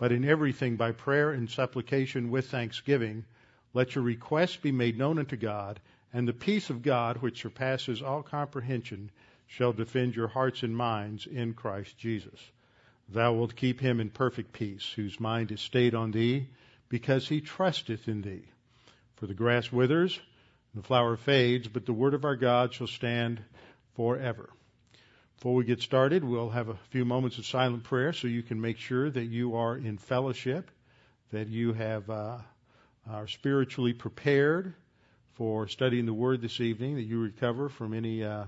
but in everything by prayer and supplication with thanksgiving, let your requests be made known unto God, and the peace of God, which surpasses all comprehension, shall defend your hearts and minds in Christ Jesus. Thou wilt keep him in perfect peace, whose mind is stayed on thee, because he trusteth in thee. For the grass withers, and the flower fades, but the word of our God shall stand forever. Before we get started, we'll have a few moments of silent prayer so you can make sure that you are in fellowship, that you have uh, are spiritually prepared for studying the Word this evening, that you recover from any uh,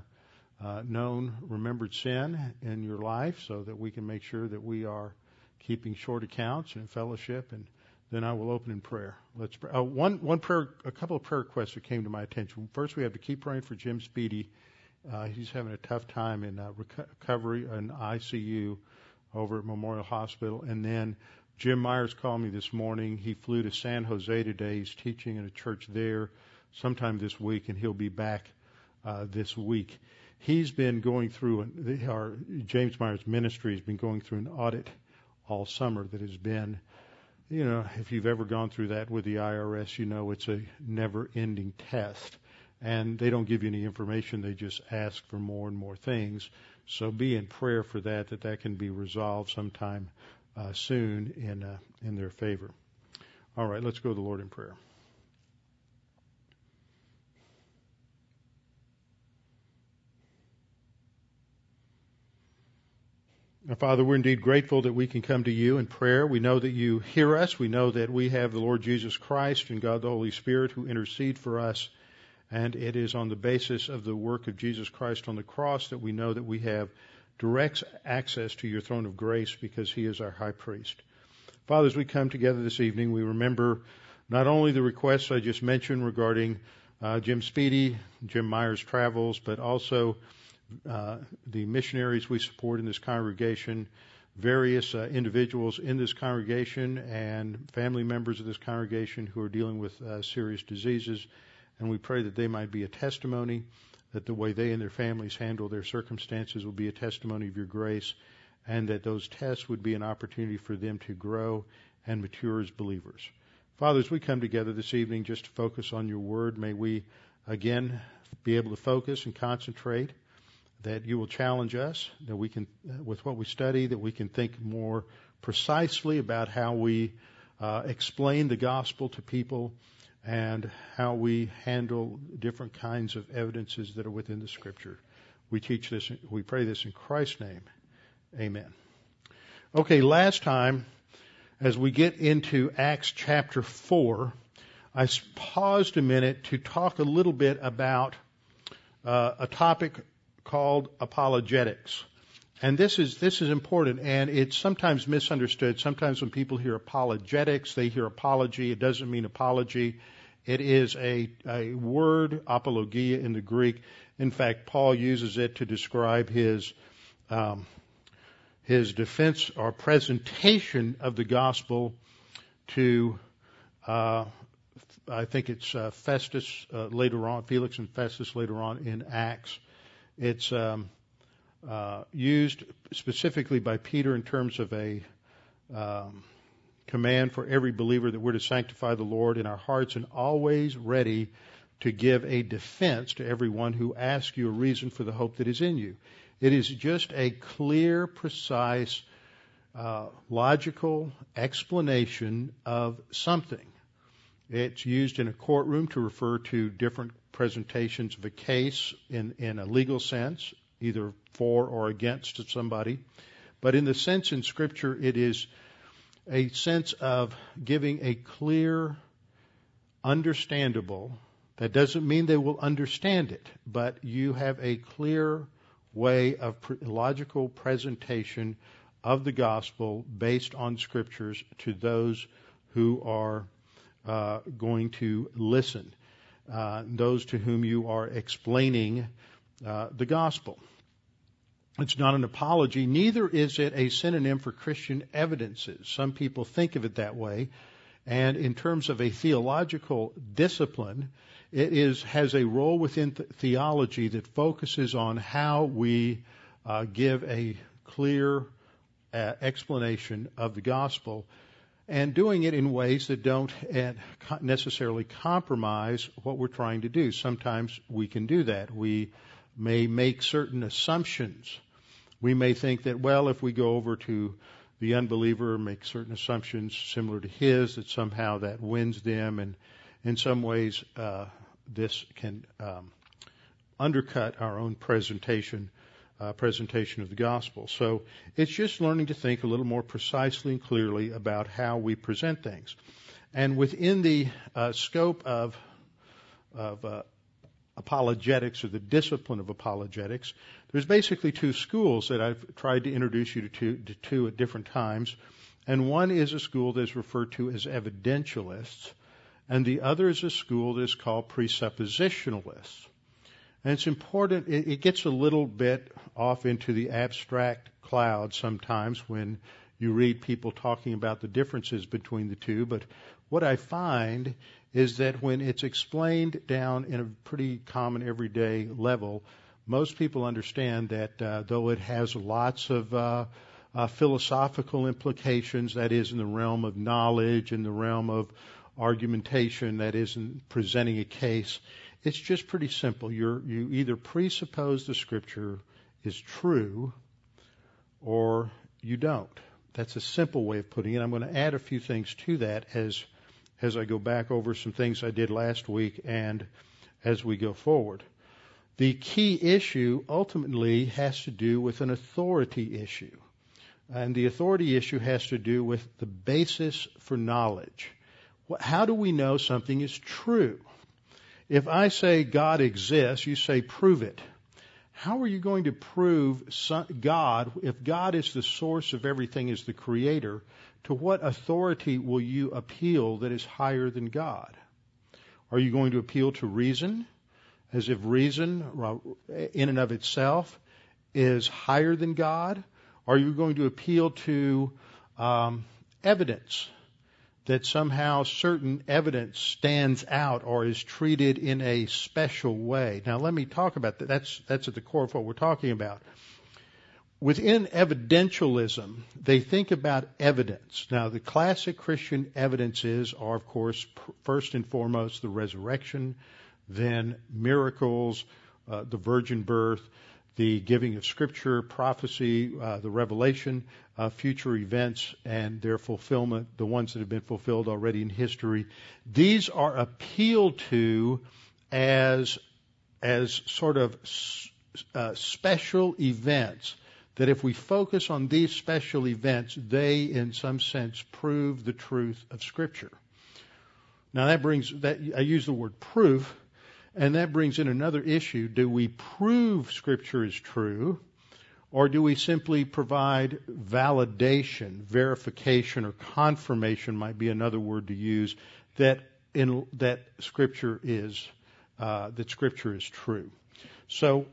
uh, known remembered sin in your life, so that we can make sure that we are keeping short accounts and fellowship and then I will open in prayer. Let's pray. Uh, one, one prayer, a couple of prayer requests that came to my attention. First, we have to keep praying for Jim Speedy. Uh, he's having a tough time in uh, recovery in ICU over at Memorial Hospital. And then Jim Myers called me this morning. He flew to San Jose today. He's teaching in a church there sometime this week, and he'll be back uh, this week. He's been going through, our James Myers Ministry has been going through an audit all summer that has been you know, if you've ever gone through that with the IRS, you know it's a never ending test. And they don't give you any information, they just ask for more and more things. So be in prayer for that, that that can be resolved sometime uh, soon in, uh, in their favor. All right, let's go to the Lord in prayer. Now, Father, we're indeed grateful that we can come to you in prayer. We know that you hear us. We know that we have the Lord Jesus Christ and God the Holy Spirit who intercede for us. And it is on the basis of the work of Jesus Christ on the cross that we know that we have direct access to your throne of grace because he is our high priest. Father, as we come together this evening, we remember not only the requests I just mentioned regarding uh, Jim Speedy, Jim Myers travels, but also uh, the missionaries we support in this congregation, various uh, individuals in this congregation, and family members of this congregation who are dealing with uh, serious diseases. And we pray that they might be a testimony, that the way they and their families handle their circumstances will be a testimony of your grace, and that those tests would be an opportunity for them to grow and mature as believers. Father, as we come together this evening just to focus on your word, may we again be able to focus and concentrate that you will challenge us, that we can, with what we study, that we can think more precisely about how we uh, explain the gospel to people and how we handle different kinds of evidences that are within the scripture. We teach this, we pray this in Christ's name. Amen. Okay, last time, as we get into Acts chapter 4, I paused a minute to talk a little bit about uh, a topic called apologetics. And this is, this is important and it's sometimes misunderstood. Sometimes when people hear apologetics, they hear apology. It doesn't mean apology. It is a, a word, apologia in the Greek. In fact, Paul uses it to describe his, um, his defense or presentation of the gospel to, uh, I think it's uh, Festus uh, later on, Felix and Festus later on in Acts. It's um, uh, used specifically by Peter in terms of a um, command for every believer that we're to sanctify the Lord in our hearts and always ready to give a defense to everyone who asks you a reason for the hope that is in you. It is just a clear, precise, uh, logical explanation of something. It's used in a courtroom to refer to different presentations of a case in, in a legal sense, either for or against somebody. But in the sense in Scripture, it is a sense of giving a clear, understandable, that doesn't mean they will understand it, but you have a clear way of logical presentation of the gospel based on scriptures to those who are uh, going to listen, uh, those to whom you are explaining uh, the gospel. It's not an apology, neither is it a synonym for Christian evidences. Some people think of it that way. And in terms of a theological discipline, it is, has a role within th- theology that focuses on how we uh, give a clear uh, explanation of the gospel and doing it in ways that don't necessarily compromise what we're trying to do. Sometimes we can do that. We may make certain assumptions. We may think that, well, if we go over to the unbeliever, and make certain assumptions similar to his, that somehow that wins them, and in some ways, uh, this can um, undercut our own presentation uh, presentation of the gospel. So it's just learning to think a little more precisely and clearly about how we present things. And within the uh, scope of, of uh, apologetics or the discipline of apologetics, there's basically two schools that I've tried to introduce you to to two at different times. And one is a school that's referred to as evidentialists, and the other is a school that's called presuppositionalists. And it's important, it, it gets a little bit off into the abstract cloud sometimes when you read people talking about the differences between the two, but what I find is that when it's explained down in a pretty common everyday level, most people understand that uh, though it has lots of uh, uh, philosophical implications, that is in the realm of knowledge, in the realm of argumentation, that is in presenting a case, it's just pretty simple. You're, you either presuppose the scripture is true or you don't. That's a simple way of putting it. I'm going to add a few things to that as as I go back over some things I did last week and as we go forward. The key issue ultimately has to do with an authority issue. And the authority issue has to do with the basis for knowledge. How do we know something is true? If I say God exists, you say prove it. How are you going to prove God, if God is the source of everything, is the creator, to what authority will you appeal that is higher than God? Are you going to appeal to reason, as if reason in and of itself is higher than God? Are you going to appeal to um, evidence that somehow certain evidence stands out or is treated in a special way? Now, let me talk about that. That's that's at the core of what we're talking about within evidentialism, they think about evidence. Now, the classic Christian evidences are, of course, first and foremost the resurrection, then miracles, uh, the virgin birth, the giving of scripture, prophecy, uh, the revelation, uh, future events, and their fulfillment, the ones that have been fulfilled already in history. These are appealed to as as sort of uh, special events that if we focus on these special events, they, in some sense, prove the truth of Scripture. Now that brings that I use the word proof, and that brings in another issue. Do we prove Scripture is true, or do we simply provide validation, verification, or confirmation? Might be another word to use that in that Scripture is uh, that Scripture is true. So,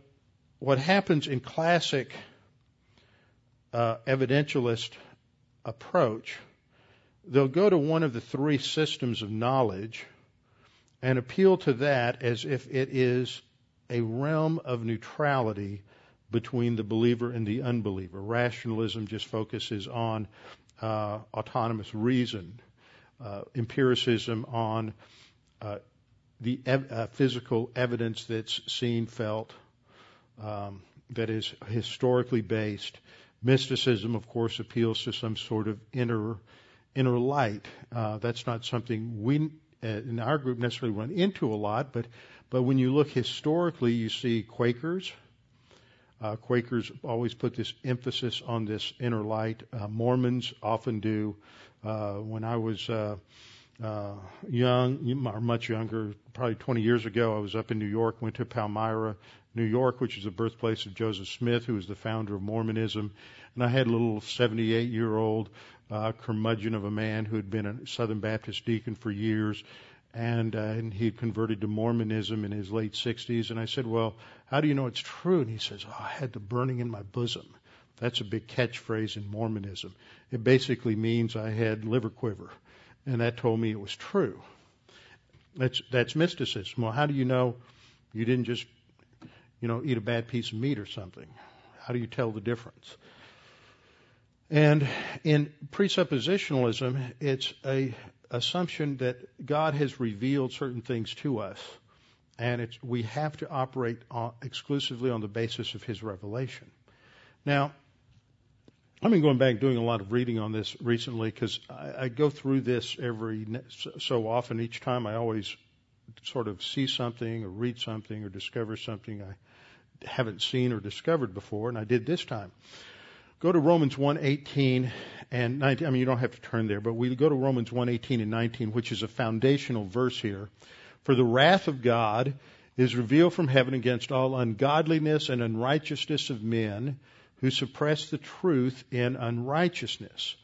what happens in classic uh, evidentialist approach, they'll go to one of the three systems of knowledge and appeal to that as if it is a realm of neutrality between the believer and the unbeliever. Rationalism just focuses on uh, autonomous reason, uh, empiricism on uh, the ev- uh, physical evidence that's seen, felt, um, that is historically based, Mysticism, of course, appeals to some sort of inner inner light. Uh, that's not something we uh, in our group necessarily run into a lot, but but when you look historically, you see Quakers. Uh, Quakers always put this emphasis on this inner light. Uh, Mormons often do. Uh, when I was uh, uh, young, or much younger, probably 20 years ago, I was up in New York, went to Palmyra, New York, which is the birthplace of Joseph Smith, who was the founder of Mormonism. And I had a little 78 year old uh, curmudgeon of a man who had been a Southern Baptist deacon for years, and, uh, and he had converted to Mormonism in his late 60s. And I said, Well, how do you know it's true? And he says, Oh, I had the burning in my bosom. That's a big catchphrase in Mormonism. It basically means I had liver quiver. And that told me it was true. That's, that's mysticism. Well, how do you know you didn't just, you know, eat a bad piece of meat or something? How do you tell the difference? And in presuppositionalism, it's a assumption that God has revealed certain things to us, and it's, we have to operate on, exclusively on the basis of His revelation. Now, I've been going back doing a lot of reading on this recently because I, I go through this every so often. Each time, I always sort of see something or read something or discover something I haven't seen or discovered before, and I did this time. Go to Romans 1:18 and 19. I mean, you don't have to turn there, but we go to Romans 1:18 and 19, which is a foundational verse here. For the wrath of God is revealed from heaven against all ungodliness and unrighteousness of men who suppress the truth in unrighteousness.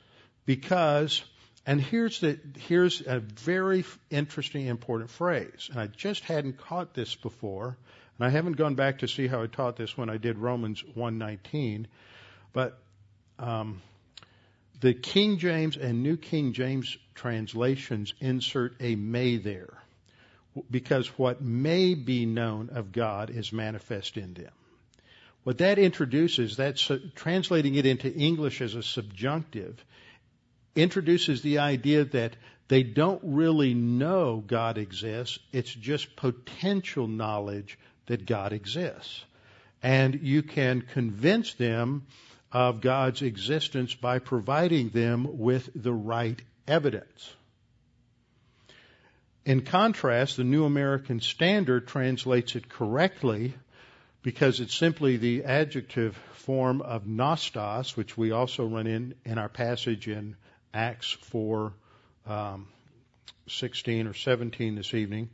Because, and here's the, here's a very interesting, important phrase, and I just hadn't caught this before, and I haven't gone back to see how I taught this when I did Romans 119, but um, the King James and New King James translations insert a may there because what may be known of God is manifest in them. What that introduces, that's translating it into English as a subjunctive, introduces the idea that they don't really know God exists. It's just potential knowledge that God exists. And you can convince them of God's existence by providing them with the right evidence. In contrast, the New American Standard translates it correctly because it's simply the adjective form of gnostos, which we also run in in our passage in Acts 4, um, 16 or 17 this evening.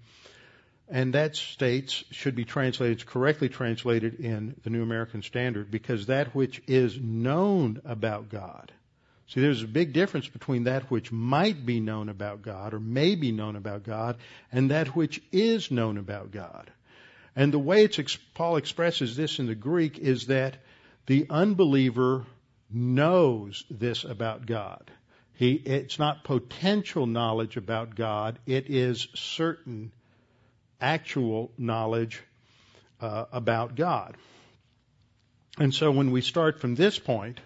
And that states should be translated, correctly translated in the New American Standard, because that which is known about God. See, there's a big difference between that which might be known about God or may be known about God and that which is known about God. And the way Paul expresses this in the Greek is that the unbeliever knows this about God. He, it's not potential knowledge about God, it is certain actual knowledge uh, about God. And so when we start from this point,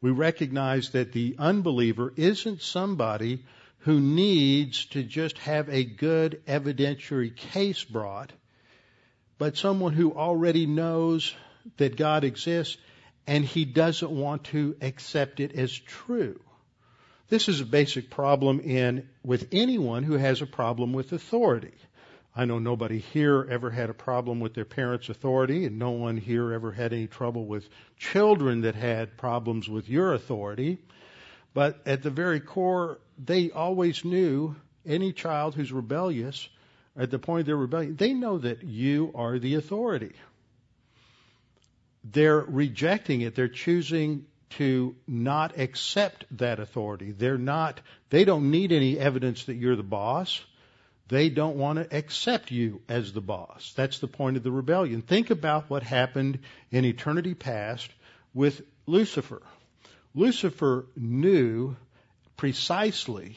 we recognize that the unbeliever isn't somebody who needs to just have a good evidentiary case brought, but someone who already knows that God exists and he doesn't want to accept it as true. This is a basic problem in with anyone who has a problem with authority. I know nobody here ever had a problem with their parents' authority, and no one here ever had any trouble with children that had problems with your authority. But at the very core, they always knew any child who's rebellious, at the point of their rebellion, they know that you are the authority. They're rejecting it. They're choosing to not accept that authority. They're not, they don't need any evidence that you're the boss. They don't want to accept you as the boss. That's the point of the rebellion. Think about what happened in eternity past with Lucifer. Lucifer knew precisely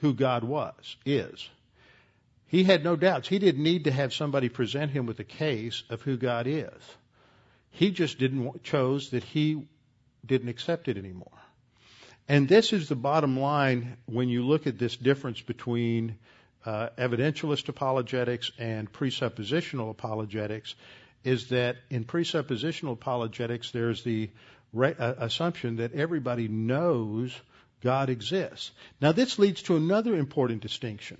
who God was, is. He had no doubts. He didn't need to have somebody present him with a case of who God is. He just didn't chose that he didn't accept it anymore. And this is the bottom line when you look at this difference between uh, evidentialist apologetics and presuppositional apologetics is that in presuppositional apologetics there's the re- uh, assumption that everybody knows God exists. Now this leads to another important distinction.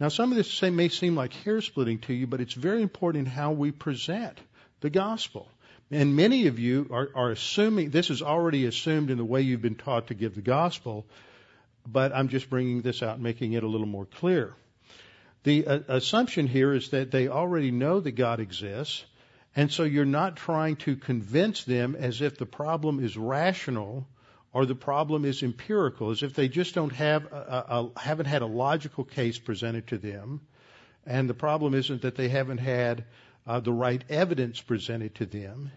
Now some of this may seem like hair splitting to you, but it's very important in how we present the gospel. And many of you are, are assuming, this is already assumed in the way you've been taught to give the gospel, but I'm just bringing this out making it a little more clear. The uh, assumption here is that they already know that God exists, and so you're not trying to convince them as if the problem is rational or the problem is empirical, as if they just don't have a, a, haven't had a logical case presented to them, and the problem isn't that they haven't had uh, the right evidence presented to them.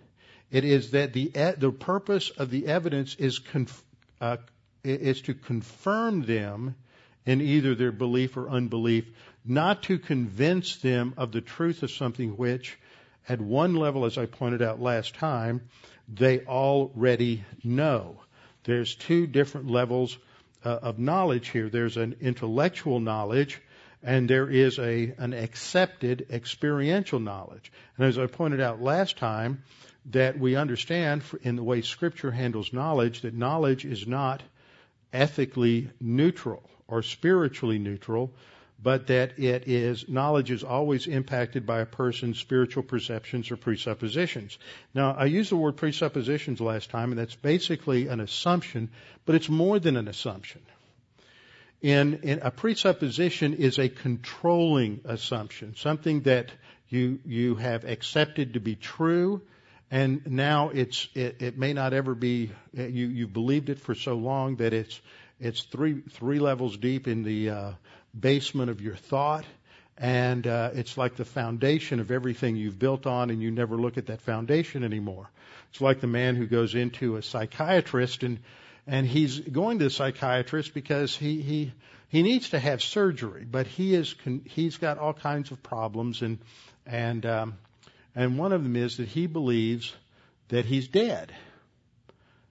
It is that the the purpose of the evidence is conf, uh, is to confirm them in either their belief or unbelief, not to convince them of the truth of something which, at one level, as I pointed out last time, they already know. There's two different levels uh, of knowledge here. There's an intellectual knowledge, and there is a an accepted experiential knowledge. And as I pointed out last time, that we understand in the way Scripture handles knowledge that knowledge is not ethically neutral or spiritually neutral, but that it is knowledge is always impacted by a person's spiritual perceptions or presuppositions. Now, I used the word presuppositions last time, and that's basically an assumption, but it's more than an assumption. In, in a presupposition is a controlling assumption, something that you you have accepted to be true, and now it's it, it may not ever be you you've believed it for so long that it's it's three three levels deep in the uh, basement of your thought, and uh, it's like the foundation of everything you've built on, and you never look at that foundation anymore. It's like the man who goes into a psychiatrist and and he's going to the psychiatrist because he he he needs to have surgery, but he is con- he's got all kinds of problems and and um, and one of them is that he believes that he's dead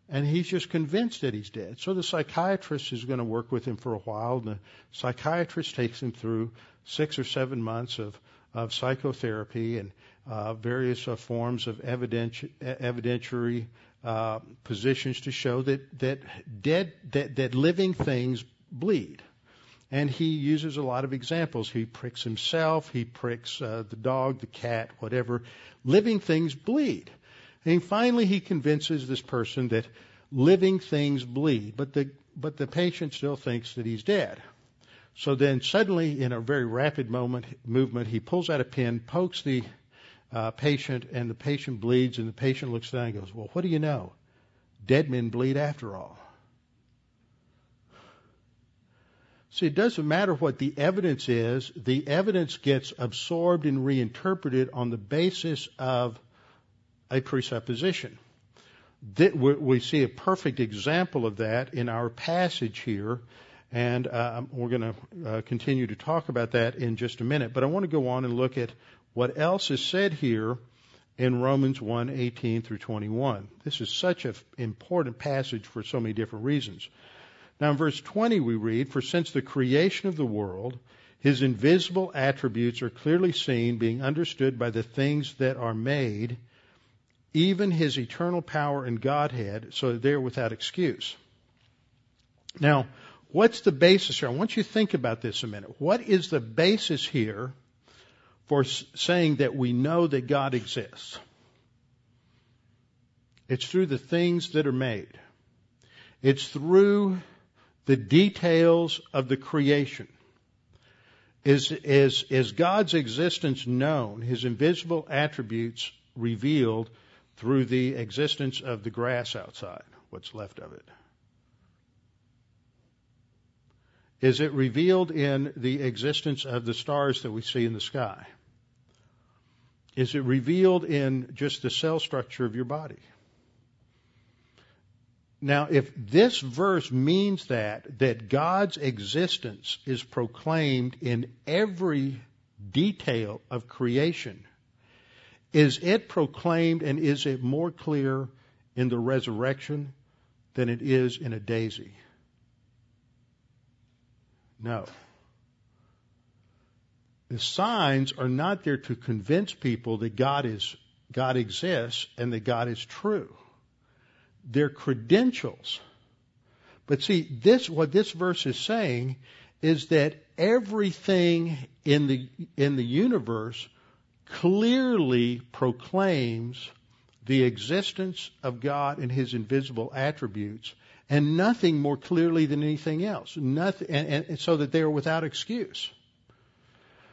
and he's just convinced that he's dead. So the psychiatrist is going to work with him for a while, the psychiatrist takes him through six or seven months of, of psychotherapy and uh, various uh, forms of evidenti- evidentiary uh, positions to show that that dead that, that living things bleed. And he uses a lot of examples. He pricks himself, he pricks uh, the dog, the cat, whatever. Living things bleed. And finally, he convinces this person that living things bleed, but the, but the patient still thinks that he's dead. So then suddenly, in a very rapid moment, movement, he pulls out a pin, pokes the uh, patient, and the patient bleeds, and the patient looks down and goes, well, what do you know? Dead men bleed after all. See, it doesn't matter what the evidence is, the evidence gets absorbed and reinterpreted on the basis of a presupposition. We see a perfect example of that in our passage here, and uh, we're going to uh, continue to talk about that in just a minute. But I want to go on and look at what else is said here in Romans 1:18 through 21. This is such an important passage for so many different reasons. Now in verse 20 we read, "For since the creation of the world, his invisible attributes are clearly seen, being understood by the things that are made." Even his eternal power and Godhead, so they're without excuse. Now, what's the basis here? I want you to think about this a minute. What is the basis here for saying that we know that God exists? It's through the things that are made. It's through the details of the creation. Is, is, is God's existence known, His invisible attributes revealed through the existence of the grass outside, what's left of it? Is it revealed in the existence of the stars that we see in the sky? Is it revealed in just the cell structure of your body? Now, if this verse means that, that God's existence is proclaimed in every detail of creation, is it proclaimed and is it more clear in the resurrection than it is in a daisy? No. The signs are not there to convince people that God is God exists and that God is true. They're credentials. But see, this what this verse is saying is that everything in the in the universe clearly proclaims the existence of God and His invisible attributes, and nothing more clearly than anything else. Nothing, and, and so that they are without excuse.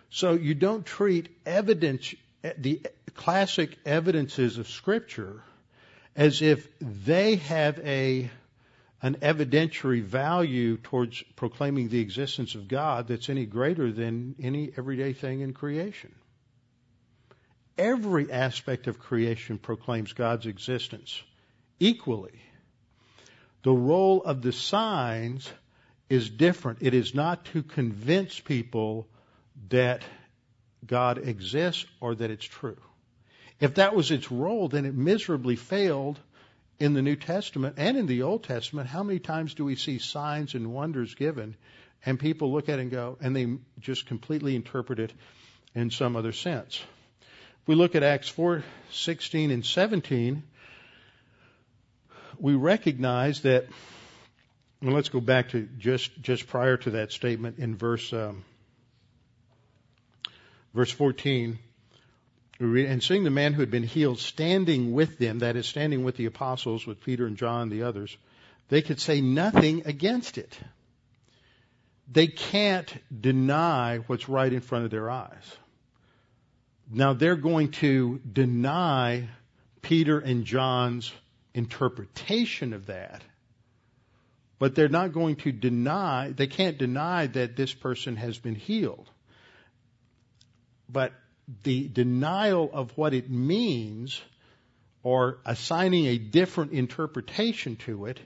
So you don't treat evidence, the classic evidences of Scripture, as if they have a an evidentiary value towards proclaiming the existence of God that's any greater than any everyday thing in creation. Every aspect of creation proclaims God's existence equally. The role of the signs is different. It is not to convince people that God exists or that it's true. If that was its role, then it miserably failed in the New Testament and in the Old Testament. How many times do we see signs and wonders given and people look at it and go, and they just completely interpret it in some other sense? If we look at Acts 4, 16 and 17, we recognize that, well, let's go back to just, just prior to that statement in verse, um, verse 14. And seeing the man who had been healed standing with them, that is, standing with the apostles, with Peter and John and the others, they could say nothing against it. They can't deny what's right in front of their eyes. Now they're going to deny Peter and John's interpretation of that, but they're not going to deny, they can't deny that this person has been healed. But the denial of what it means or assigning a different interpretation to it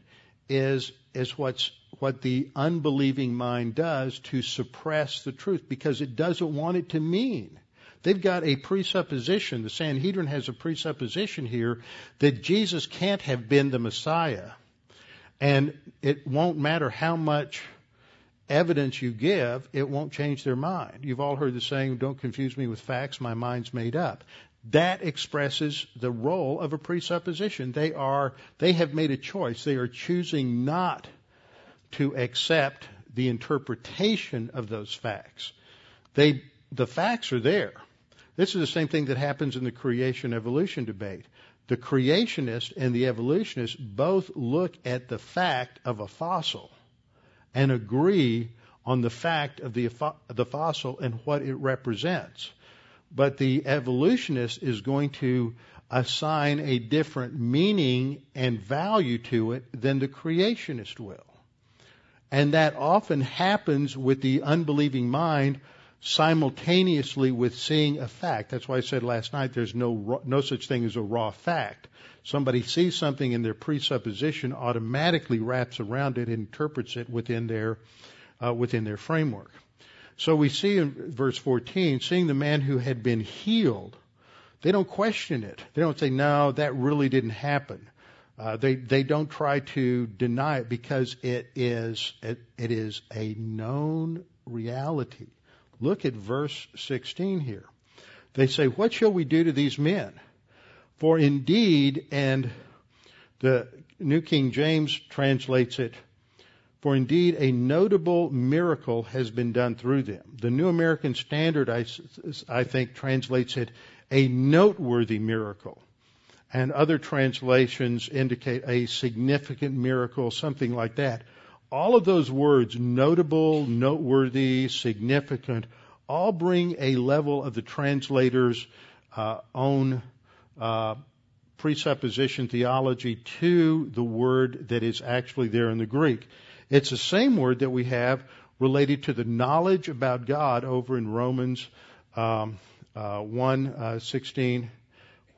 is, is what's, what the unbelieving mind does to suppress the truth because it doesn't want it to mean. They've got a presupposition, the Sanhedrin has a presupposition here that Jesus can't have been the Messiah. And it won't matter how much evidence you give, it won't change their mind. You've all heard the saying, don't confuse me with facts, my mind's made up. That expresses the role of a presupposition. They are, they have made a choice. They are choosing not to accept the interpretation of those facts. They, the facts are there. This is the same thing that happens in the creation evolution debate. The creationist and the evolutionist both look at the fact of a fossil and agree on the fact of the, the fossil and what it represents. But the evolutionist is going to assign a different meaning and value to it than the creationist will. And that often happens with the unbelieving mind simultaneously with seeing a fact. That's why I said last night there's no, no such thing as a raw fact. Somebody sees something and their presupposition, automatically wraps around it, and interprets it within their uh, within their framework. So we see in verse 14, seeing the man who had been healed, they don't question it. They don't say, "No, that really didn't happen." Uh, they they don't try to deny it because it is it, it is a known reality. Look at verse 16 here. They say, "What shall we do to these men?" For indeed, and the New King James translates it, for indeed a notable miracle has been done through them. The New American Standard, I, I think, translates it a noteworthy miracle. And other translations indicate a significant miracle, something like that. All of those words, notable, noteworthy, significant, all bring a level of the translator's uh, own uh, presupposition theology to the word that is actually there in the Greek. It's the same word that we have related to the knowledge about God over in Romans um, uh, 1 uh, 16,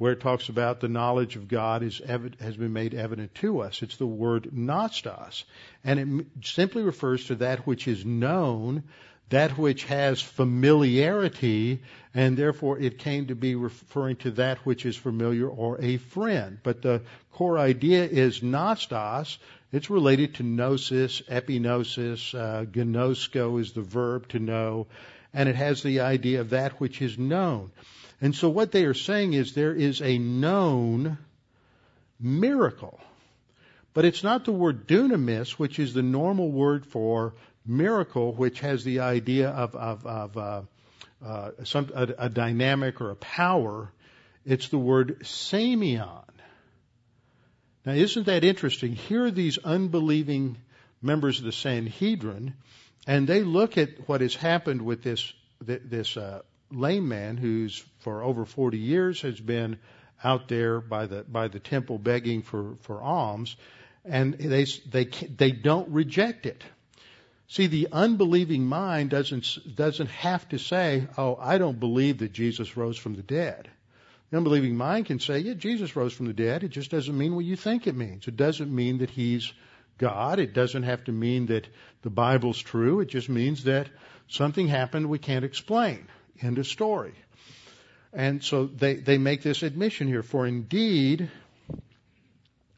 where it talks about the knowledge of God is has been made evident to us. It's the word gnostos, and it simply refers to that which is known that which has familiarity, and therefore it came to be referring to that which is familiar or a friend. But the core idea is gnostos. It's related to gnosis, epignosis, uh, gnosko is the verb to know, and it has the idea of that which is known. And so what they are saying is there is a known miracle. But it's not the word dunamis, which is the normal word for miracle, which has the idea of, of, of uh, uh, some, a, a, dynamic or a power, it's the word semeion. Now, isn't that interesting? Here are these unbelieving members of the Sanhedrin, and they look at what has happened with this this uh, lame man who's for over 40 years has been out there by the by the temple begging for for alms, and they, they, they don't reject it. See, the unbelieving mind doesn't, doesn't have to say, oh, I don't believe that Jesus rose from the dead. The unbelieving mind can say, yeah, Jesus rose from the dead. It just doesn't mean what you think it means. It doesn't mean that he's God. It doesn't have to mean that the Bible's true. It just means that something happened we can't explain. End of story. And so they, they make this admission here. For indeed,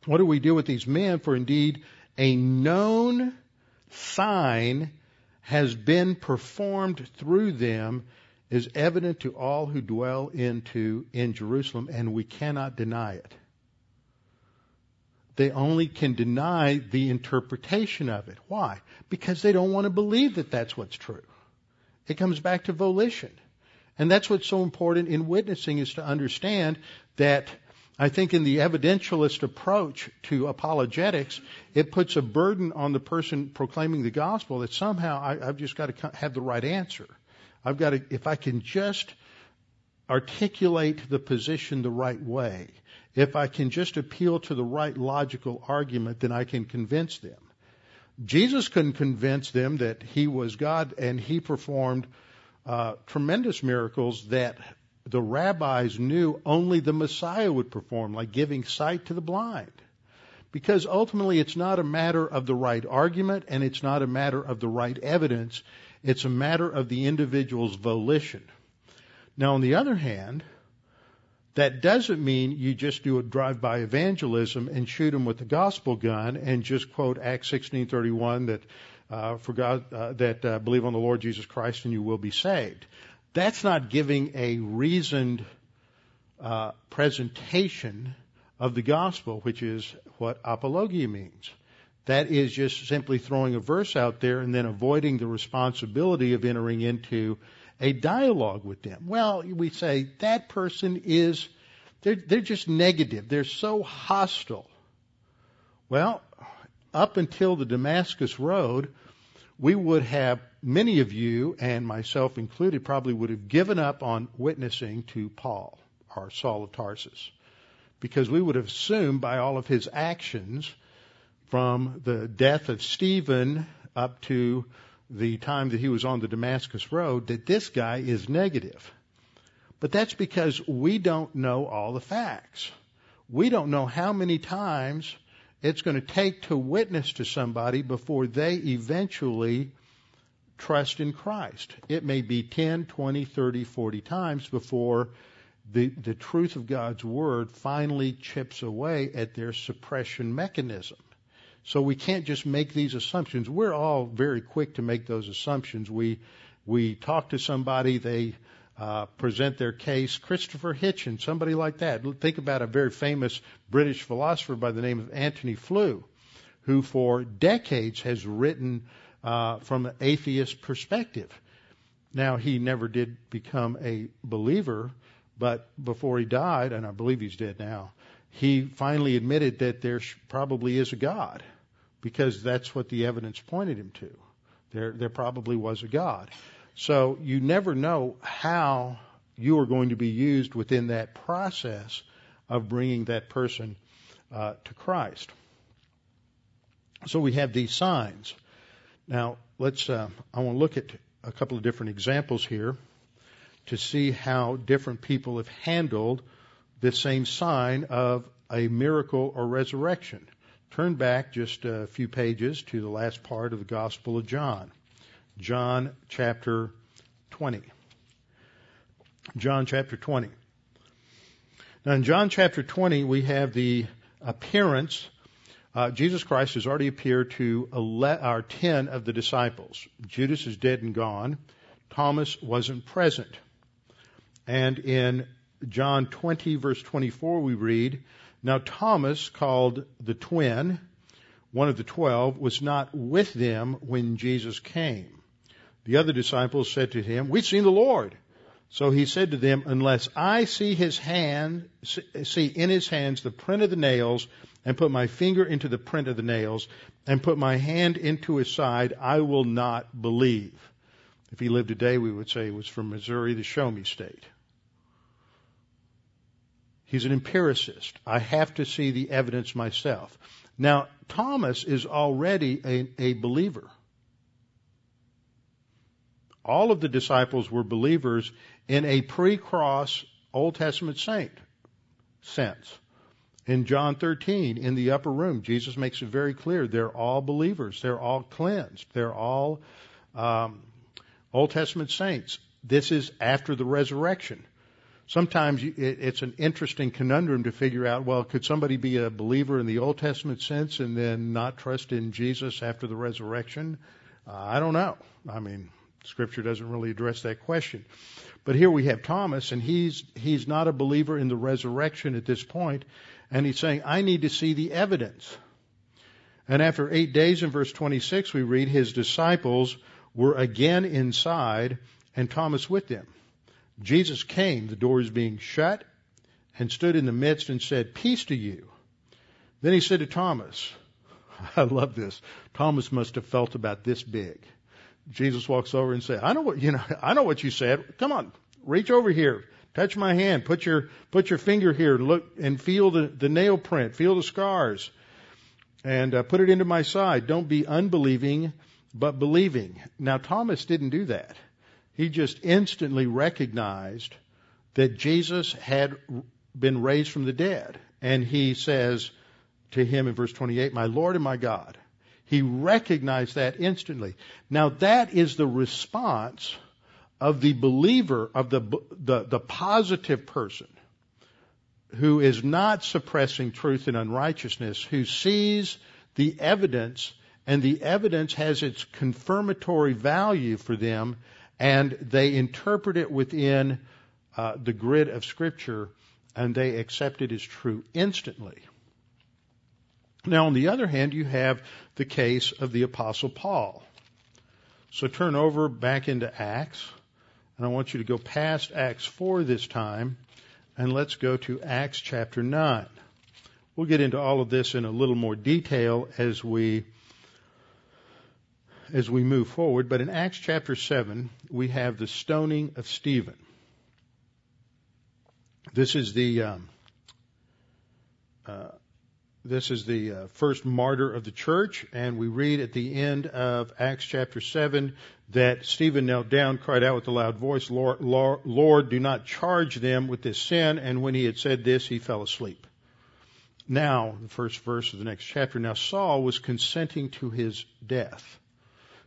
what do we do with these men? For indeed, a known sign has been performed through them is evident to all who dwell into in Jerusalem, and we cannot deny it. They only can deny the interpretation of it. Why? Because they don't want to believe that that's what's true. It comes back to volition. And that's what's so important in witnessing is to understand that I think in the evidentialist approach to apologetics, it puts a burden on the person proclaiming the gospel that somehow I, have just got to have the right answer. I've got to, if I can just articulate the position the right way, if I can just appeal to the right logical argument, then I can convince them. Jesus couldn't convince them that he was God, and he performed uh, tremendous miracles that the rabbis knew only the Messiah would perform, like giving sight to the blind. Because ultimately it's not a matter of the right argument and it's not a matter of the right evidence. It's a matter of the individual's volition. Now on the other hand, that doesn't mean you just do a drive-by evangelism and shoot them with the gospel gun and just quote Acts 16:31 that uh, for God uh, that uh, believe on the Lord Jesus Christ and you will be saved. That's not giving a reasoned uh, presentation of the gospel, which is what apologia means. That is just simply throwing a verse out there and then avoiding the responsibility of entering into a dialogue with them. Well, we say that person is, they're, they're just negative. They're so hostile. Well, up until the Damascus Road, we would have, many of you, and myself included, probably would have given up on witnessing to Paul, or Saul of Tarsus. Because we would have assumed by all of his actions, from the death of Stephen up to the time that he was on the Damascus Road, that this guy is negative. But that's because we don't know all the facts. We don't know how many times it's going to take to witness to somebody before they eventually trust in Christ. It may be 10, 20, 30, 40 times before the, the truth of God's Word finally chips away at their suppression mechanism. So we can't just make these assumptions. We're all very quick to make those assumptions. We, we talk to somebody, they uh, present their case. Christopher Hitchens, somebody like that. Think about a very famous British philosopher by the name of Antony Flew, who for decades has written uh, from an atheist perspective. Now, he never did become a believer, but before he died, and I believe he's dead now, he finally admitted that there probably is a God, because that's what the evidence pointed him to. There, there probably was a God. So you never know how you are going to be used within that process of bringing that person uh, to Christ. So we have these signs. Now let's. Uh, I want to look at a couple of different examples here to see how different people have handled this same sign of a miracle or resurrection. Turn back just a few pages to the last part of the Gospel of John. John chapter 20. John chapter 20. Now, in John chapter 20, we have the appearance. Uh, Jesus Christ has already appeared to 11, or 10 of the disciples. Judas is dead and gone. Thomas wasn't present. And in John 20, verse 24, we read, Now Thomas, called the twin, one of the twelve, was not with them when Jesus came. The other disciples said to him, We've seen the Lord. So he said to them, Unless I see his hand, see in his hands the print of the nails, and put my finger into the print of the nails, and put my hand into his side, I will not believe. If he lived today, we would say he was from Missouri, the show me state. He's an empiricist. I have to see the evidence myself. Now, Thomas is already a, a believer. All of the disciples were believers in a pre-cross Old Testament saint sense. In John 13, in the upper room, Jesus makes it very clear they're all believers. They're all cleansed. They're all um, Old Testament saints. This is after the resurrection. Sometimes it's an interesting conundrum to figure out, well, could somebody be a believer in the Old Testament sense and then not trust in Jesus after the resurrection? Uh, I don't know. I mean, Scripture doesn't really address that question. But here we have Thomas, and he's, he's not a believer in the resurrection at this point, and he's saying, I need to see the evidence. And after eight days in verse 26, we read, his disciples were again inside, and Thomas with them. Jesus came, the doors being shut, and stood in the midst and said, Peace to you. Then he said to Thomas, I love this. Thomas must have felt about this big. Jesus walks over and says, I know what, you know, I know what you said. Come on, reach over here. Touch my hand. Put your, put your finger here. Look and feel the, the nail print. Feel the scars. And uh, put it into my side. Don't be unbelieving, but believing. Now Thomas didn't do that. He just instantly recognized that Jesus had been raised from the dead. And he says to him in verse 28, My Lord and my God. He recognized that instantly. Now that is the response of the believer, of the, the, the positive person who is not suppressing truth and unrighteousness, who sees the evidence and the evidence has its confirmatory value for them and they interpret it within uh, the grid of Scripture and they accept it as true instantly. Now, on the other hand, you have the case of the Apostle Paul. So turn over back into Acts, and I want you to go past Acts 4 this time, and let's go to Acts chapter 9. We'll get into all of this in a little more detail as we as we move forward, but in Acts chapter 7, we have the stoning of Stephen. This is the um, uh, this is the uh, first martyr of the church, and we read at the end of Acts chapter 7 that Stephen knelt down, cried out with a loud voice, Lord, Lord, do not charge them with this sin. And when he had said this, he fell asleep. Now, the first verse of the next chapter, now Saul was consenting to his death.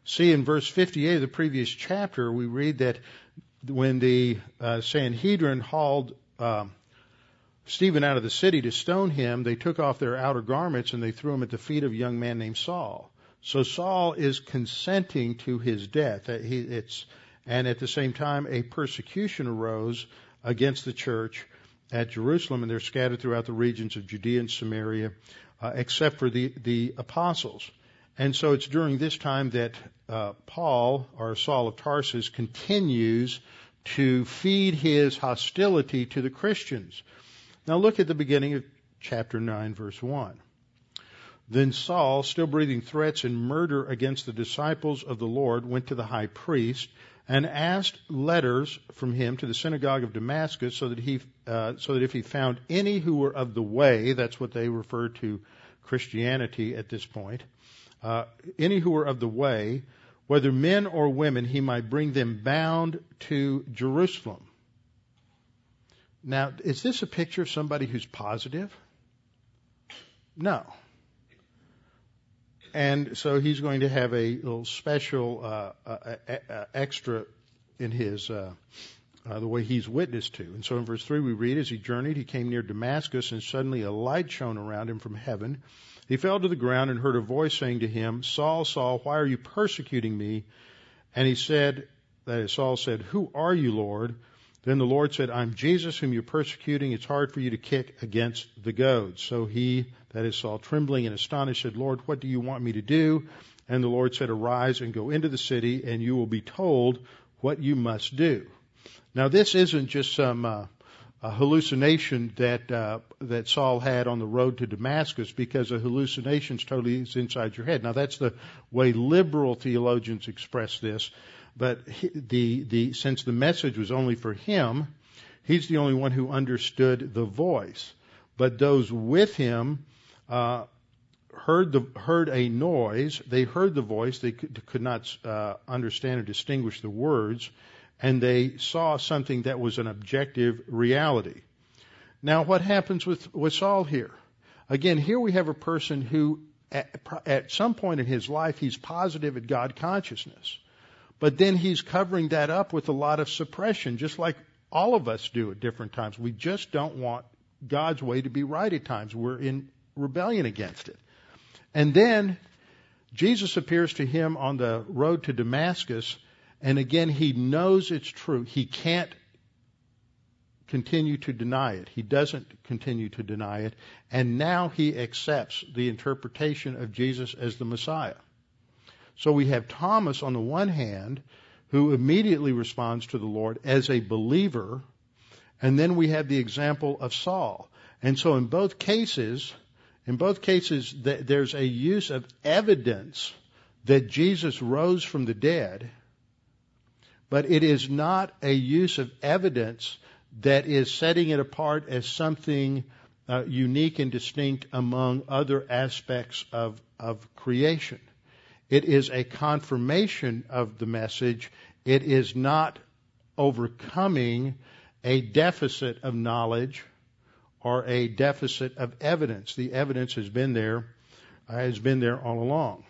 See, in verse 58 of the previous chapter, we read that when the uh, Sanhedrin hauled um, Stephen out of the city to stone him, they took off their outer garments and they threw him at the feet of a young man named Saul. So Saul is consenting to his death. It's, and at the same time, a persecution arose against the church at Jerusalem, and they're scattered throughout the regions of Judea and Samaria, uh, except for the, the apostles. And so it's during this time that uh, Paul, or Saul of Tarsus, continues to feed his hostility to the Christians. Now look at the beginning of chapter 9, verse 1. Then Saul, still breathing threats and murder against the disciples of the Lord, went to the high priest and asked letters from him to the synagogue of Damascus, so that he, uh, so that if he found any who were of the way, that's what they refer to Christianity at this point, uh, any who were of the way, whether men or women, he might bring them bound to Jerusalem. Now, is this a picture of somebody who's positive? No. And so he's going to have a little special uh, uh, uh, extra in his uh, uh, the way he's witnessed to. And so in verse three we read, as he journeyed, he came near Damascus, and suddenly a light shone around him from heaven. He fell to the ground and heard a voice saying to him, Saul, Saul, why are you persecuting me? And he said, that is, Saul said, Who are you, Lord? Then the Lord said, I'm Jesus whom you're persecuting. It's hard for you to kick against the goads. So he, that is Saul, trembling and astonished, said, Lord, what do you want me to do? And the Lord said, Arise and go into the city, and you will be told what you must do. Now, this isn't just some uh, hallucination that uh, that Saul had on the road to Damascus, because a hallucination totally is inside your head. Now, that's the way liberal theologians express this. But the, the, since the message was only for him, he's the only one who understood the voice. But those with him uh, heard the heard a noise. They heard the voice. They could, could not uh, understand or distinguish the words, and they saw something that was an objective reality. Now, what happens with with Saul here? Again, here we have a person who, at, at some point in his life, he's positive at God consciousness, but then he's covering that up with a lot of suppression, just like all of us do at different times. We just don't want God's way to be right at times. We're in rebellion against it. And then Jesus appears to him on the road to Damascus, and again he knows it's true. He can't continue to deny it. He doesn't continue to deny it, and now he accepts the interpretation of Jesus as the Messiah. So we have Thomas on the one hand, who immediately responds to the Lord as a believer, and then we have the example of Saul. And so in both cases, in both cases, there's a use of evidence that Jesus rose from the dead, but it is not a use of evidence that is setting it apart as something uh, unique and distinct among other aspects of, of creation. It is a confirmation of the message. It is not overcoming a deficit of knowledge or a deficit of evidence. The evidence has been there, uh, has been there all along.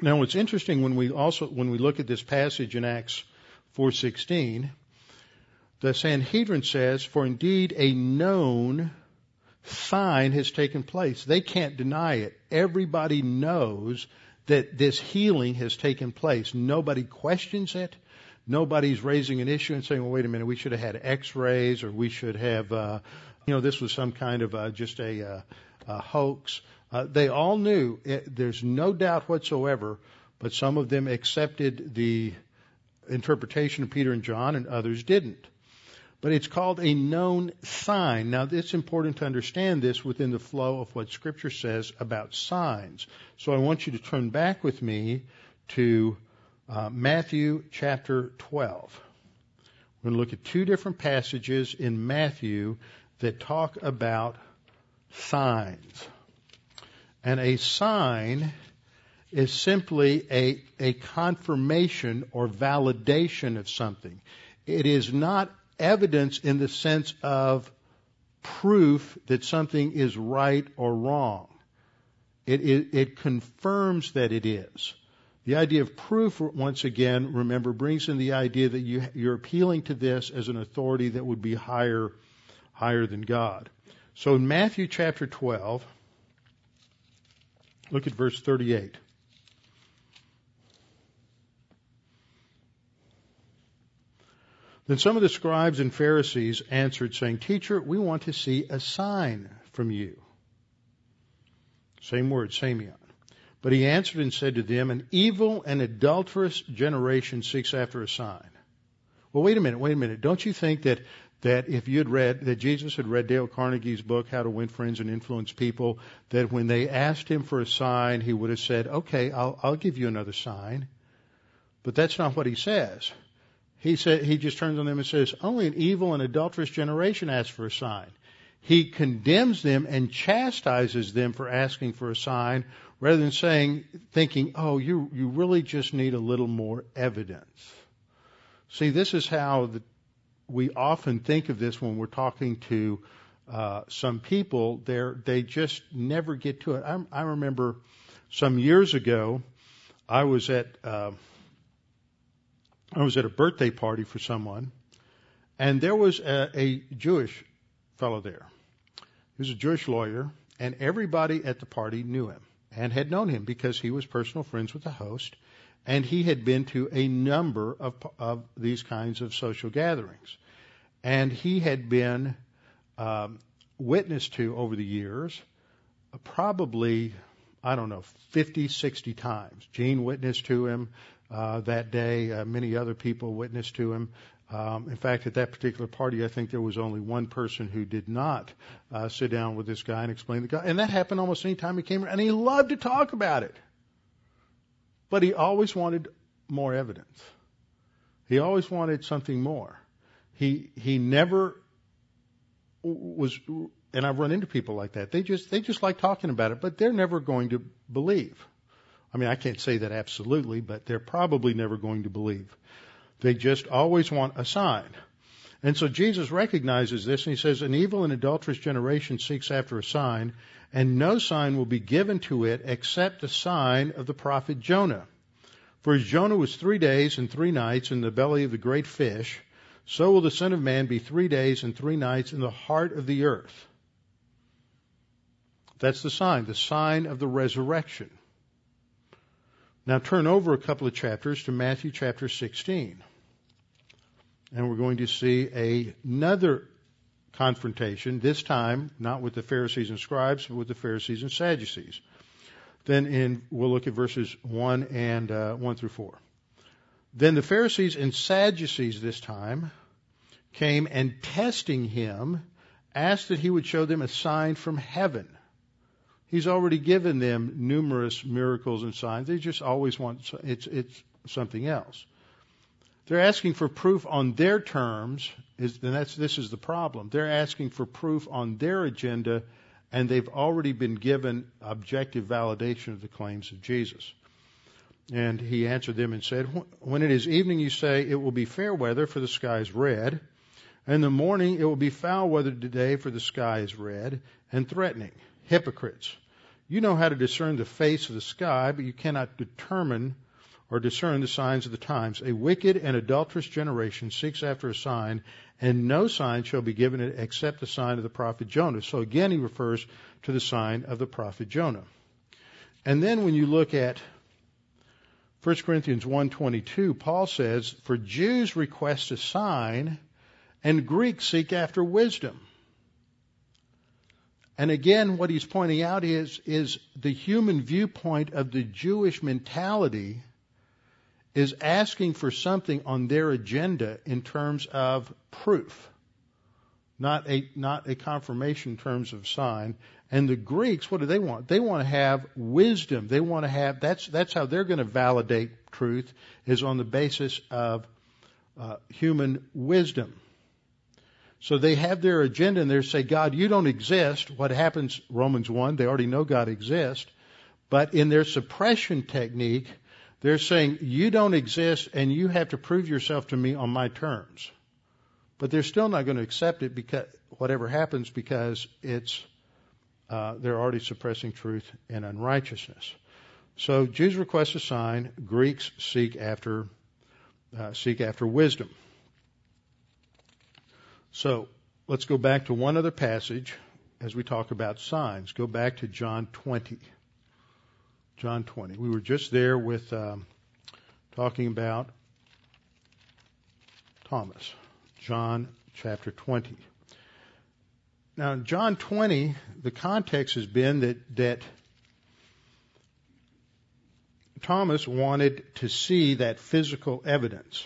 Now, what's interesting when we also when we look at this passage in Acts 4:16, the Sanhedrin says, "For indeed a known sign has taken place." They can't deny it. Everybody knows that this healing has taken place. Nobody questions it. Nobody's raising an issue and saying, "Well, wait a minute, we should have had X-rays, or we should have uh, you know, this was some kind of uh, just a, uh, a hoax. Uh, they all knew. It, there's no doubt whatsoever, but some of them accepted the interpretation of Peter and John, and others didn't. But it's called a known sign. Now, it's important to understand this within the flow of what Scripture says about signs. So I want you to turn back with me to uh, Matthew chapter 12. We're going to look at two different passages in Matthew that talk about signs. And a sign is simply a, a confirmation or validation of something. It is not evidence in the sense of proof that something is right or wrong. It, it, it confirms that it is. The idea of proof, once again, remember, brings in the idea that you, you're appealing to this as an authority that would be higher higher than God. So in Matthew chapter 12, look at verse 38. Then some of the scribes and Pharisees answered, saying, Teacher, we want to see a sign from you. Same word, semeion. But he answered and said to them, An evil and adulterous generation seeks after a sign. Well, wait a minute, wait a minute. Don't you think that that if you had read, that Jesus had read Dale Carnegie's book, How to Win Friends and Influence People, that when they asked him for a sign, he would have said, okay, I'll, I'll give you another sign. But that's not what he says. He said, he just turns on them and says, only an evil and adulterous generation asks for a sign. He condemns them and chastises them for asking for a sign rather than saying, thinking, oh, you, you really just need a little more evidence. See, this is how the we often think of this when we're talking to uh, some people. They they just never get to it. I, I remember some years ago, I was at uh, I was at a birthday party for someone, and there was a, a Jewish fellow there. He was a Jewish lawyer, and everybody at the party knew him and had known him because he was personal friends with the host and he had been to a number of, of these kinds of social gatherings. And he had been um, witness to over the years, probably, I don't know, 50, 60 times. Gene witnessed to him uh, that day. Uh, many other people witnessed to him. Um, in fact, at that particular party, I think there was only one person who did not uh, sit down with this guy and explain the guy. And that happened almost any time he came around. And he loved to talk about it. But he always wanted more evidence. He always wanted something more. He he never was and I've run into people like that. They just they just like talking about it, but they're never going to believe. I mean, I can't say that absolutely, but they're probably never going to believe. They just always want a sign. And so Jesus recognizes this and he says, An evil and adulterous generation seeks after a sign, and no sign will be given to it except the sign of the prophet Jonah. For as Jonah was three days and three nights in the belly of the great fish, so will the Son of Man be three days and three nights in the heart of the earth. That's the sign, the sign of the resurrection. Now turn over a couple of chapters to Matthew chapter 16. And we're going to see a, another confrontation, this time not with the Pharisees and scribes, but with the Pharisees and Sadducees. Then in, we'll look at verses 1 and uh, 1 through 4. Then the Pharisees and Sadducees this time came and testing him asked that he would show them a sign from heaven. He's already given them numerous miracles and signs. They just always want it's it's something else. They're asking for proof on their terms, and that's this is the problem. They're asking for proof on their agenda, and they've already been given objective validation of the claims of Jesus. And he answered them and said, When it is evening, you say, It will be fair weather, for the sky is red. And in the morning, it will be foul weather today, for the sky is red and threatening. Hypocrites. You know how to discern the face of the sky, but you cannot determine or discern the signs of the times. A wicked and adulterous generation seeks after a sign, and no sign shall be given it except the sign of the prophet Jonah. So again, he refers to the sign of the prophet Jonah. And then when you look at 1 Corinthians 1:22, Paul says, "For Jews request a sign, and Greeks seek after wisdom." And again, what he's pointing out is, is the human viewpoint of the Jewish mentality is asking for something on their agenda in terms of proof, not a, not a confirmation in terms of sign. And the Greeks, what do they want? They want to have wisdom. They want to have, that's, that's how they're going to validate truth, is on the basis of uh, human wisdom. So they have their agenda and they say, God, you don't exist. What happens, Romans 1, they already know God exists. But in their suppression technique, they're saying, you don't exist and you have to prove yourself to me on my terms. But they're still not going to accept it because whatever happens because it's, uh, they're already suppressing truth and unrighteousness. So Jews request a sign, Greeks seek after, uh, seek after wisdom. So let's go back to one other passage as we talk about signs. Go back to John 20. John 20. We were just there with um, talking about Thomas. John chapter 20. Now, in John 20, the context has been that, that Thomas wanted to see that physical evidence.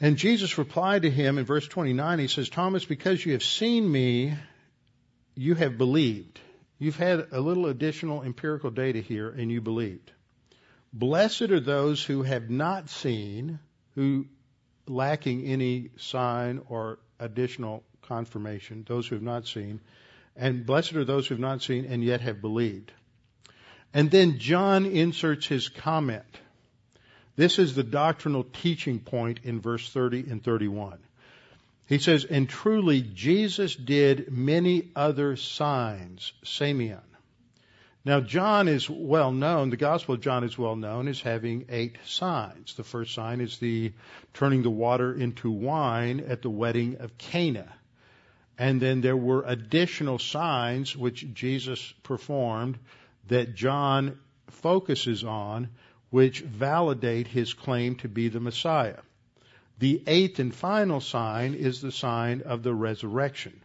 And Jesus replied to him in verse 29, he says, Thomas, because you have seen me, you have believed. You've had a little additional empirical data here and you believed. Blessed are those who have not seen, who lacking any sign or additional confirmation, those who have not seen, and blessed are those who have not seen and yet have believed. And then John inserts his comment. This is the doctrinal teaching point in verse 30 and 31. He says, and truly Jesus did many other signs, semeion. Now John is well known, the Gospel of John is well known as having eight signs. The first sign is the turning the water into wine at the wedding of Cana. And then there were additional signs which Jesus performed that John focuses on which validate his claim to be the Messiah. The eighth and final sign is the sign of the resurrection.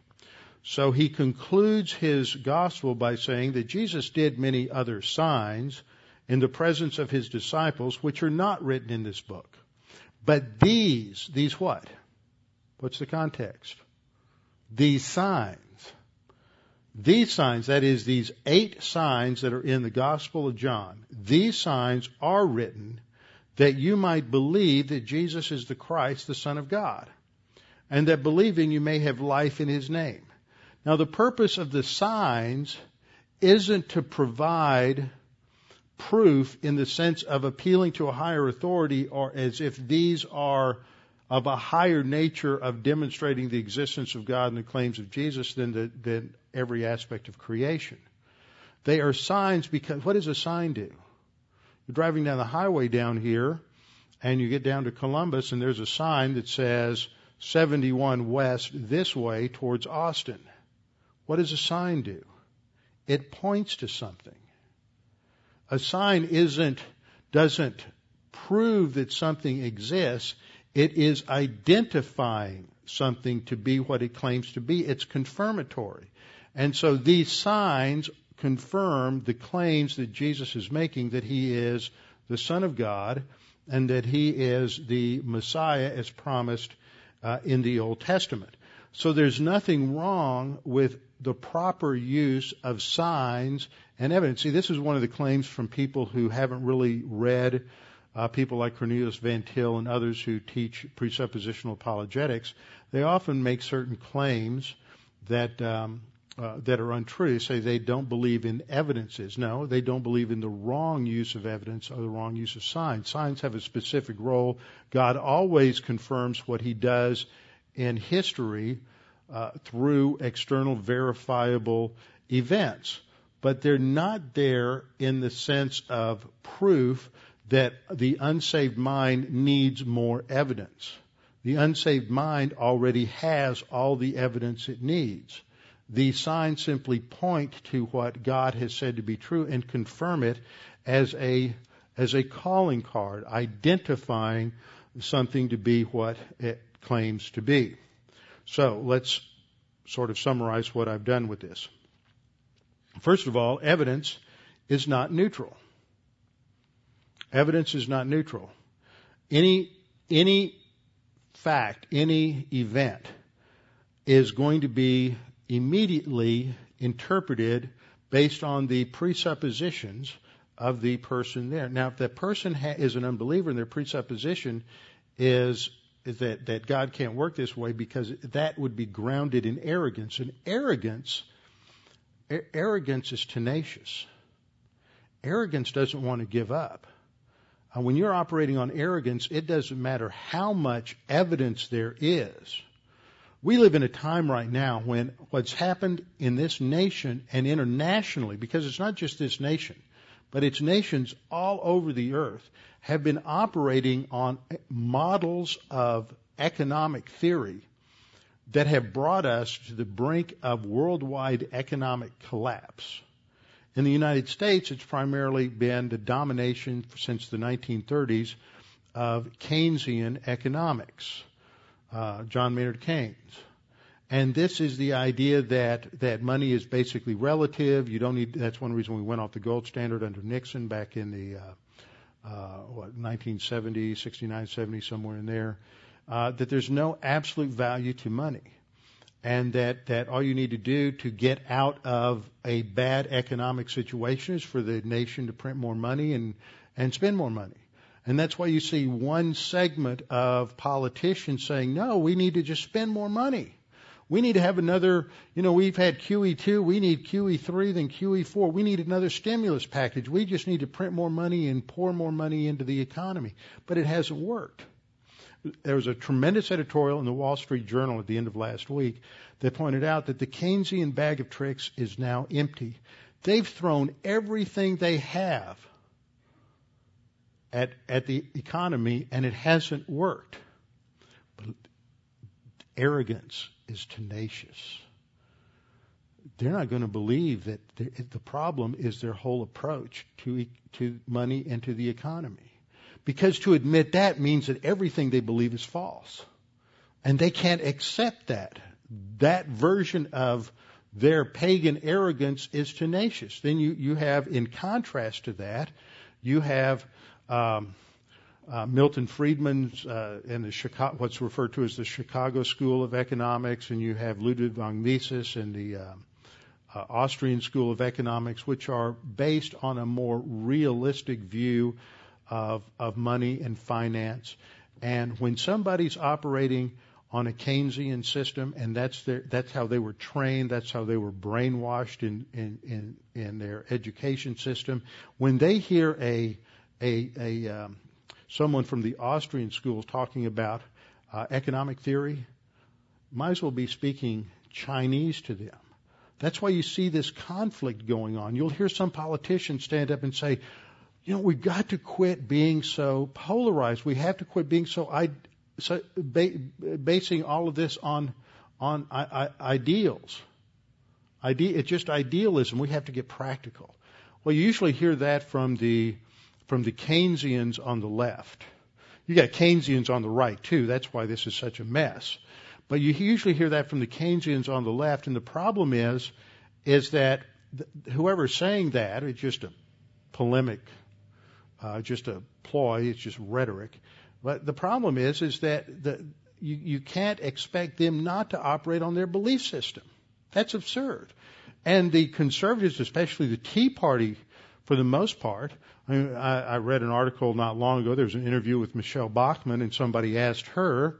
So he concludes his gospel by saying that Jesus did many other signs in the presence of his disciples, which are not written in this book. But these, these what? What's the context? These signs these signs, that is, these eight signs that are in the Gospel of John, these signs are written that you might believe that Jesus is the Christ, the Son of God, and that believing you may have life in His name. Now, the purpose of the signs isn't to provide proof in the sense of appealing to a higher authority or as if these are of a higher nature of demonstrating the existence of God and the claims of Jesus than, the, than every aspect of creation. They are signs because what does a sign do? You're driving down the highway down here and you get down to Columbus and there's a sign that says 71 west this way towards Austin. What does a sign do? It points to something. A sign isn't, doesn't prove that something exists. It is identifying something to be what it claims to be. It's confirmatory. And so these signs confirm the claims that Jesus is making that he is the Son of God and that he is the Messiah as promised uh, in the Old Testament. So there's nothing wrong with the proper use of signs and evidence. See, this is one of the claims from people who haven't really read, uh, people like Cornelius Van Til and others who teach presuppositional apologetics. They often make certain claims that um, uh, that are untrue. Say they don't believe in evidences. No, they don't believe in the wrong use of evidence or the wrong use of signs. Signs have a specific role. God always confirms what He does in history uh, through external verifiable events. But they're not there in the sense of proof that the unsaved mind needs more evidence. The unsaved mind already has all the evidence it needs. The signs simply point to what God has said to be true and confirm it as a as a calling card, identifying something to be what it claims to be. So let's sort of summarize what I've done with this. First of all, evidence is not neutral. Evidence is not neutral. Any, any fact, any event is going to be immediately interpreted based on the presuppositions of the person there. Now, if that person ha- is an unbeliever and their presupposition is that, that God can't work this way because that would be grounded in arrogance. And arrogance, arrogance is tenacious. Arrogance doesn't want to give up. Uh, when you're operating on arrogance, it doesn't matter how much evidence there is. We live in a time right now when what's happened in this nation and internationally, because it's not just this nation, but it's nations all over the earth, have been operating on models of economic theory that have brought us to the brink of worldwide economic collapse. In the United States, it's primarily been the domination since the 1930s of Keynesian economics, uh, John Maynard Keynes. And this is the idea that, that money is basically relative. You don't need, that's one reason we went off the gold standard under Nixon back in the, uh, uh, what, 1970, 69, 70, somewhere in there, uh, that there's no absolute value to money. And that, that all you need to do to get out of a bad economic situation is for the nation to print more money and, and spend more money. And that's why you see one segment of politicians saying, no, we need to just spend more money. We need to have another, you know, we've had QE2, we need QE3, then QE4. We need another stimulus package. We just need to print more money and pour more money into the economy. But it hasn't worked. There was a tremendous editorial in the Wall Street Journal at the end of last week that pointed out that the Keynesian bag of tricks is now empty. They've thrown everything they have at, at the economy and it hasn't worked. But arrogance is tenacious. They're not going to believe that the problem is their whole approach to, to money and to the economy. Because to admit that means that everything they believe is false. And they can't accept that. That version of their pagan arrogance is tenacious. Then you, you have, in contrast to that, you have um, uh, Milton Friedman's uh, and the Chicago, what's referred to as the Chicago School of Economics, and you have Ludwig von Mises and the uh, uh, Austrian School of Economics, which are based on a more realistic view of of money and finance. And when somebody's operating on a Keynesian system, and that's their, that's how they were trained. That's how they were brainwashed in in in, in their education system. When they hear a a, a um, someone from the Austrian schools talking about uh, economic theory, might as well be speaking Chinese to them. That's why you see this conflict going on. You'll hear some politicians stand up and say, you know, we've got to quit being so polarized. We have to quit being so so ba- basing all of this on on I- I- ideals. Ide- it's just idealism. We have to get practical. Well, you usually hear that from the from the Keynesians on the left. You got Keynesians on the right too. That's why this is such a mess. But you usually hear that from the Keynesians on the left, and the problem is, is that whoever's saying that, it's just a polemic, uh, just a ploy, it's just rhetoric. But the problem is, is that the, you, you can't expect them not to operate on their belief system. That's absurd. And the conservatives, especially the Tea Party, for the most part, I, mean, I, I read an article not long ago. There was an interview with Michele Bachmann, and somebody asked her.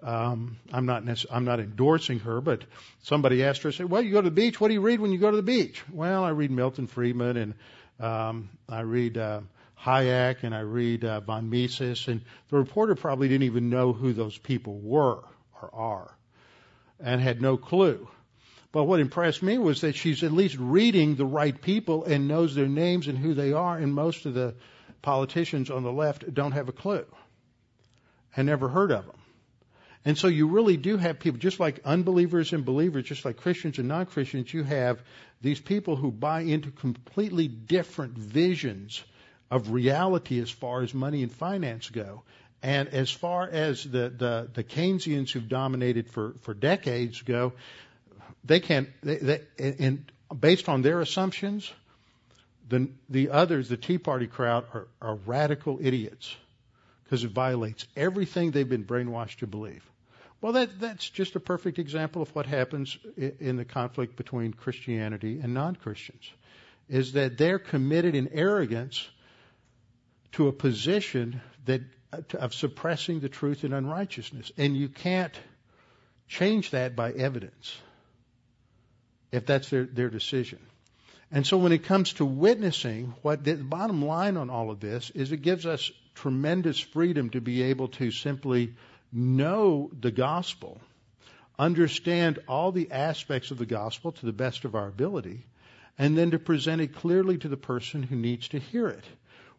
Um, I'm not necess- I'm not endorsing her, but somebody asked her, said, "Well, you go to the beach. What do you read when you go to the beach?" Well, I read Milton Friedman, and um, I read uh, Hayek and I read uh, von Mises, and the reporter probably didn't even know who those people were or are, and had no clue. But what impressed me was that she's at least reading the right people and knows their names and who they are, and most of the politicians on the left don't have a clue and never heard of them. And so you really do have people, just like unbelievers and believers, just like Christians and non-Christians, you have these people who buy into completely different visions of reality as far as money and finance go. And as far as the, the, the Keynesians who've dominated for, for decades go, they can't, they, they, and based on their assumptions, the, the others, the Tea Party crowd, are, are radical idiots because it violates everything they've been brainwashed to believe. Well, that, that's just a perfect example of what happens in the conflict between Christianity and non-Christians, is that they're committed in arrogance to a position that uh, of suppressing the truth and unrighteousness. And you can't change that by evidence if that's their, their decision. And so when it comes to witnessing, what the bottom line on all of this is it gives us tremendous freedom to be able to simply know the gospel, understand all the aspects of the gospel to the best of our ability, and then to present it clearly to the person who needs to hear it.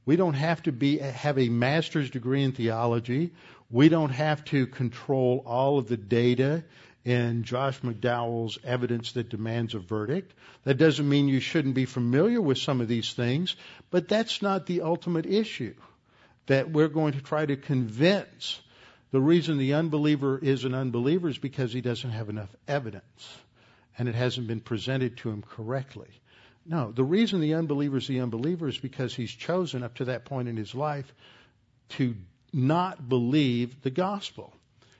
We don't have to be have a master's degree in theology. We don't have to control all of the data in Josh McDowell's evidence that demands a verdict. That doesn't mean you shouldn't be familiar with some of these things, but that's not the ultimate issue. That we're going to try to convince the reason the unbeliever is an unbeliever is because he doesn't have enough evidence and it hasn't been presented to him correctly. No, the reason the unbeliever is the unbeliever is because he's chosen up to that point in his life to not believe the gospel.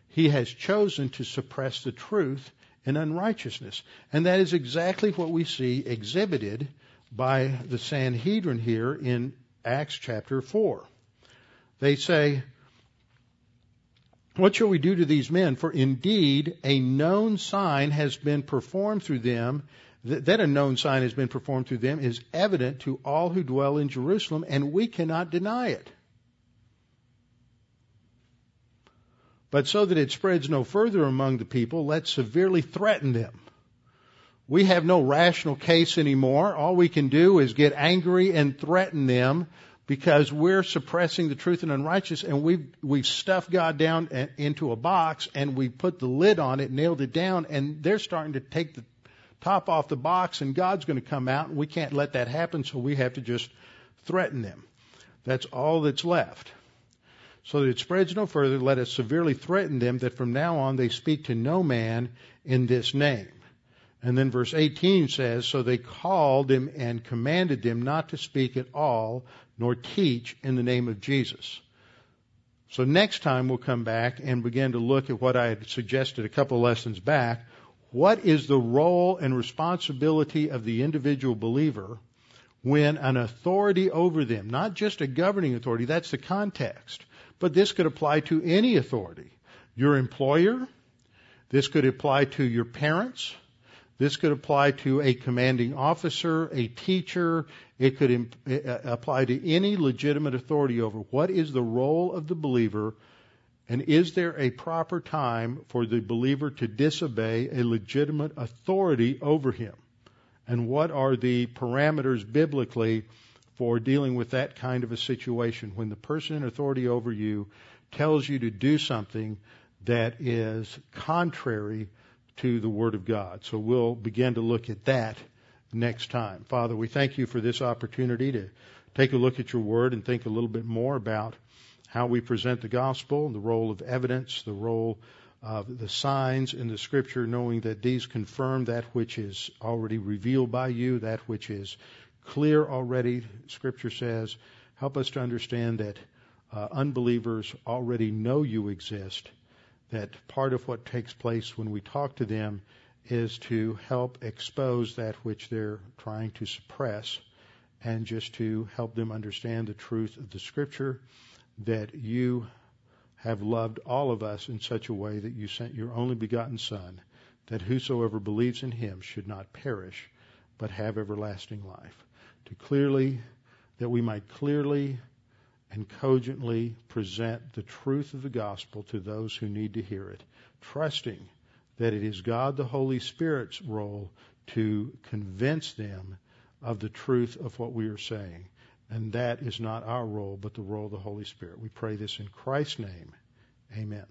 He has chosen to suppress the truth in unrighteousness. And that is exactly what we see exhibited by the Sanhedrin here in Acts chapter 4. They say, What shall we do to these men? For indeed a known sign has been performed through them that a known sign has been performed through them is evident to all who dwell in Jerusalem, and we cannot deny it. But so that it spreads no further among the people, let's severely threaten them. We have no rational case anymore. All we can do is get angry and threaten them because we're suppressing the truth and unrighteous and we've, we've stuffed God down eh, into a box and we put the lid on it, nailed it down, and they're starting to take the top off the box and God's going to come out and we can't let that happen so we have to just threaten them. That's all that's left. So that it spreads no further, let us severely threaten them that from now on they speak to no man in this name. And then verse 18 says, So they called them and commanded them not to speak at all, nor teach in the name of Jesus. So next time we'll come back and begin to look at what I had suggested a couple lessons back, what is the role and responsibility of the individual believer when an authority over them, not just a governing authority, that's the context, but this could apply to any authority. Your employer, This could apply to your parents. This could apply to a commanding officer, a teacher. It could eh, eh, apply to any legitimate authority over what is the role of the believer and is there a proper time for the believer to disobey a legitimate authority over him? And what are the parameters biblically for dealing with that kind of a situation when the person in authority over you tells you to do something that is contrary to the Word of God? So we'll begin to look at that next time. Father, we thank you for this opportunity to take a look at your Word and think a little bit more about how we present the gospel, the role of evidence, the role of the signs in the scripture, knowing that these confirm that which is already revealed by you, that which is clear already, scripture says. Help us to understand that uh, unbelievers already know you exist, that part of what takes place when we talk to them is to help expose that which they're trying to suppress and just to help them understand the truth of the scripture that you have loved all of us in such a way that you sent your only begotten Son, that whosoever believes in him should not perish, but have everlasting life. To clearly, that we might clearly and cogently present the truth of the gospel to those who need to hear it, trusting that it is God the Holy Spirit's role to convince them of the truth of what we are saying. And that is not our role, but the role of the Holy Spirit. We pray this in Christ's name. Amen.